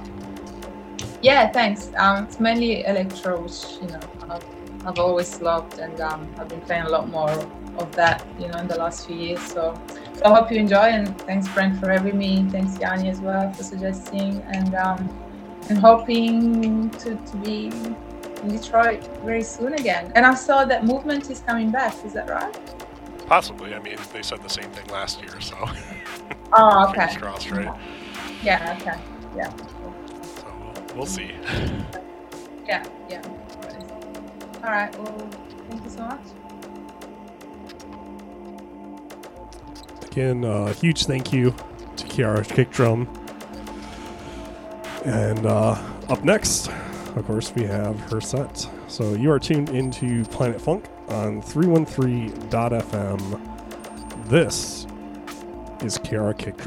[SPEAKER 4] Yeah, thanks. Um, it's mainly electro, which you know I've, I've always loved, and um, I've been playing a lot more of that, you know, in the last few years. So, so I hope you enjoy, and thanks Brent for having me. Thanks Jani as well for suggesting, and um, and hoping to, to be in Detroit very soon again. And I saw that movement is coming back. Is that right?
[SPEAKER 2] Possibly. I mean, they said the same thing last year, so
[SPEAKER 4] Oh,
[SPEAKER 2] fingers
[SPEAKER 4] okay.
[SPEAKER 2] crossed, right?
[SPEAKER 4] Yeah. Okay. Yeah.
[SPEAKER 2] So we'll, we'll see.
[SPEAKER 4] Yeah. Yeah. All right. Well, thank you so much.
[SPEAKER 1] Again, uh, huge thank you to Kiara Kickdrum. And uh, up next, of course, we have her set. So you are tuned into Planet Funk on 313.fm. This is Kiara Kick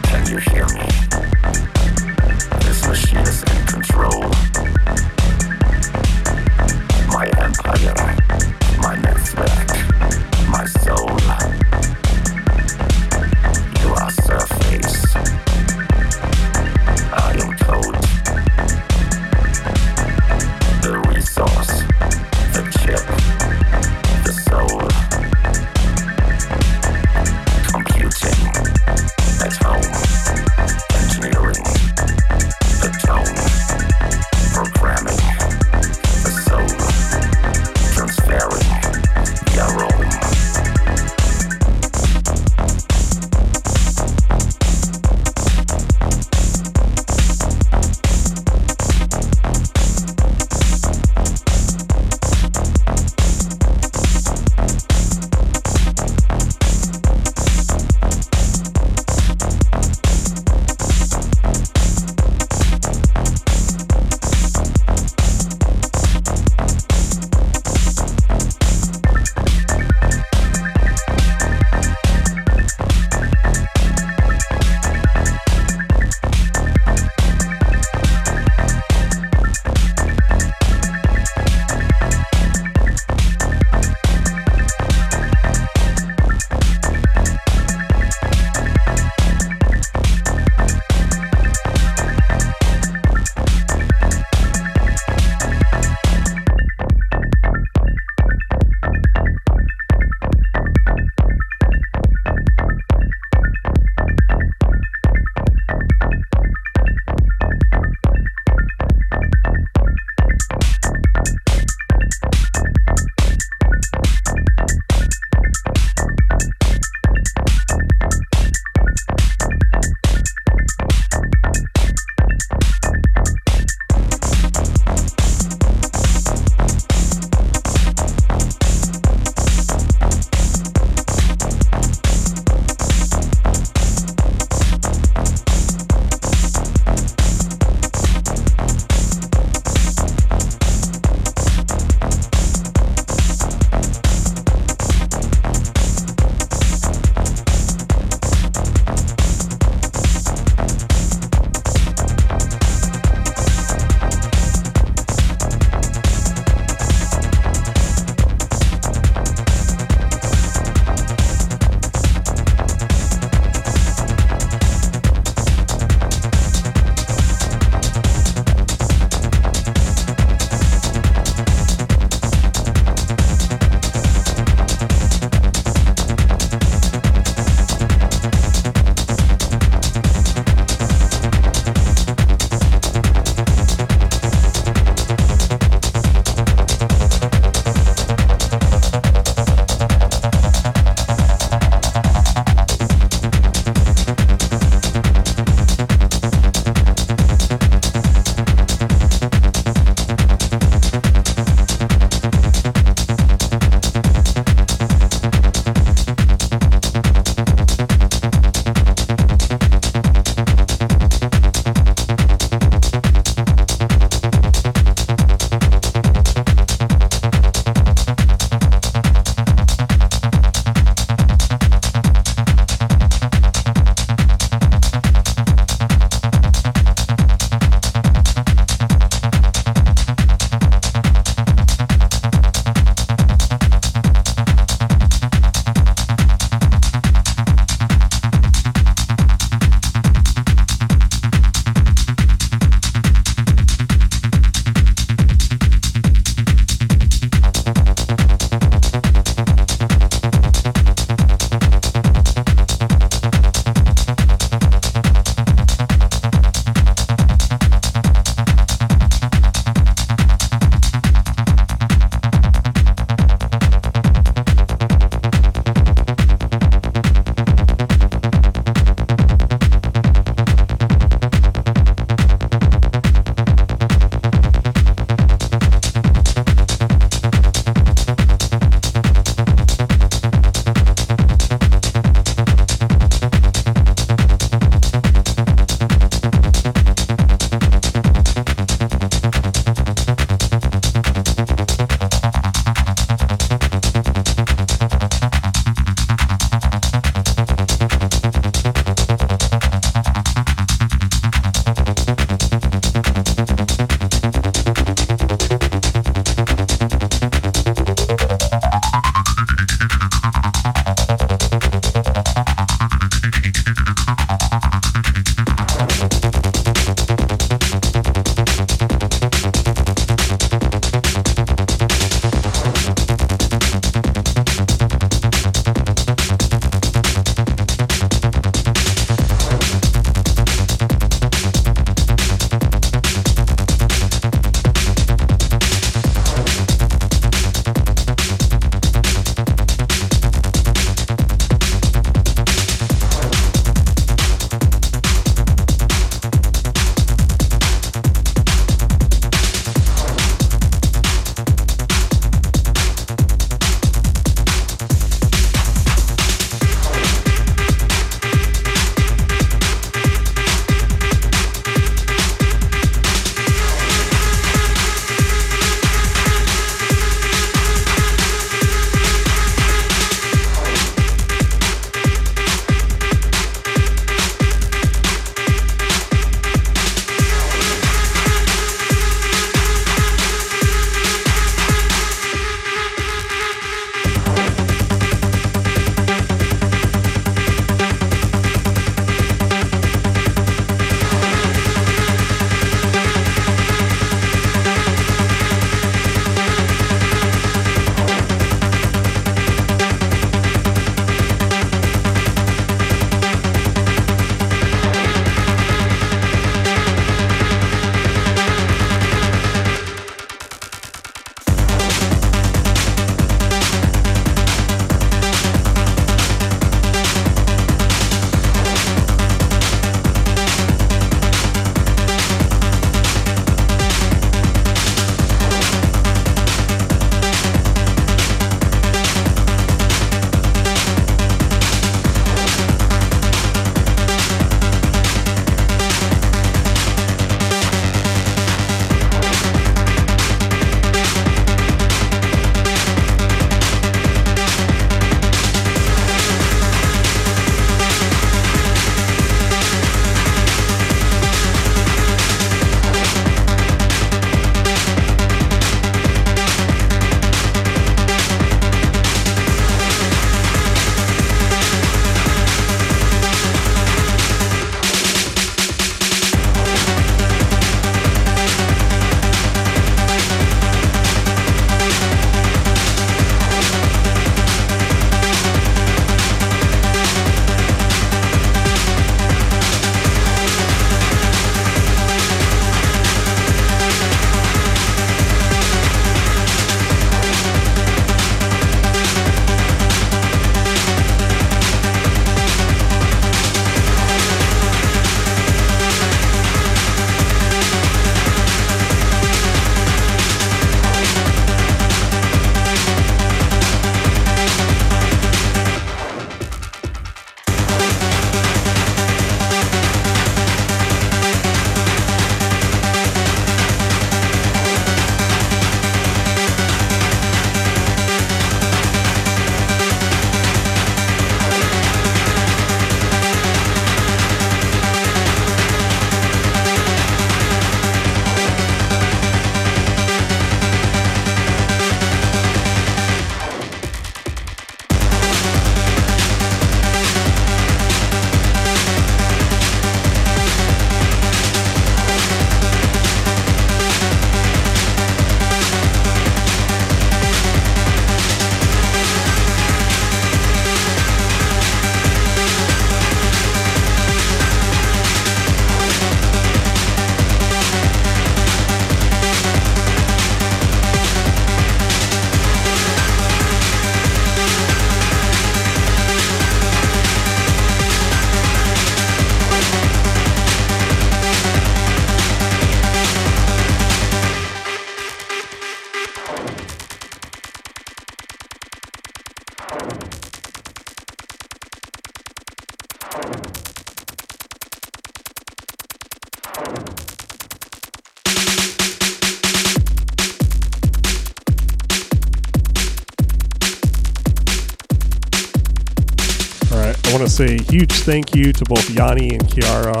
[SPEAKER 1] say huge thank you to both Jani and Kiara.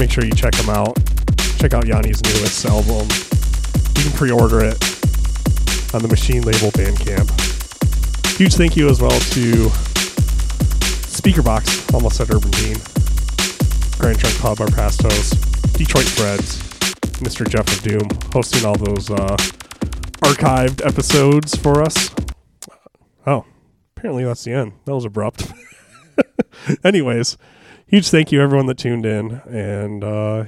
[SPEAKER 1] Make sure you check them out. Check out Jani's newest album. You can pre-order it on the Machine Label Bandcamp. Huge thank you as well to Speakerbox, almost at Urban Bean, Grand Trunk Pub, our past host, Detroit Threads, Mr. Jeff of Doom, hosting all those uh, archived episodes for us. Oh, apparently that's the end. That was abrupt. Anyways, huge thank you everyone that tuned in, and uh,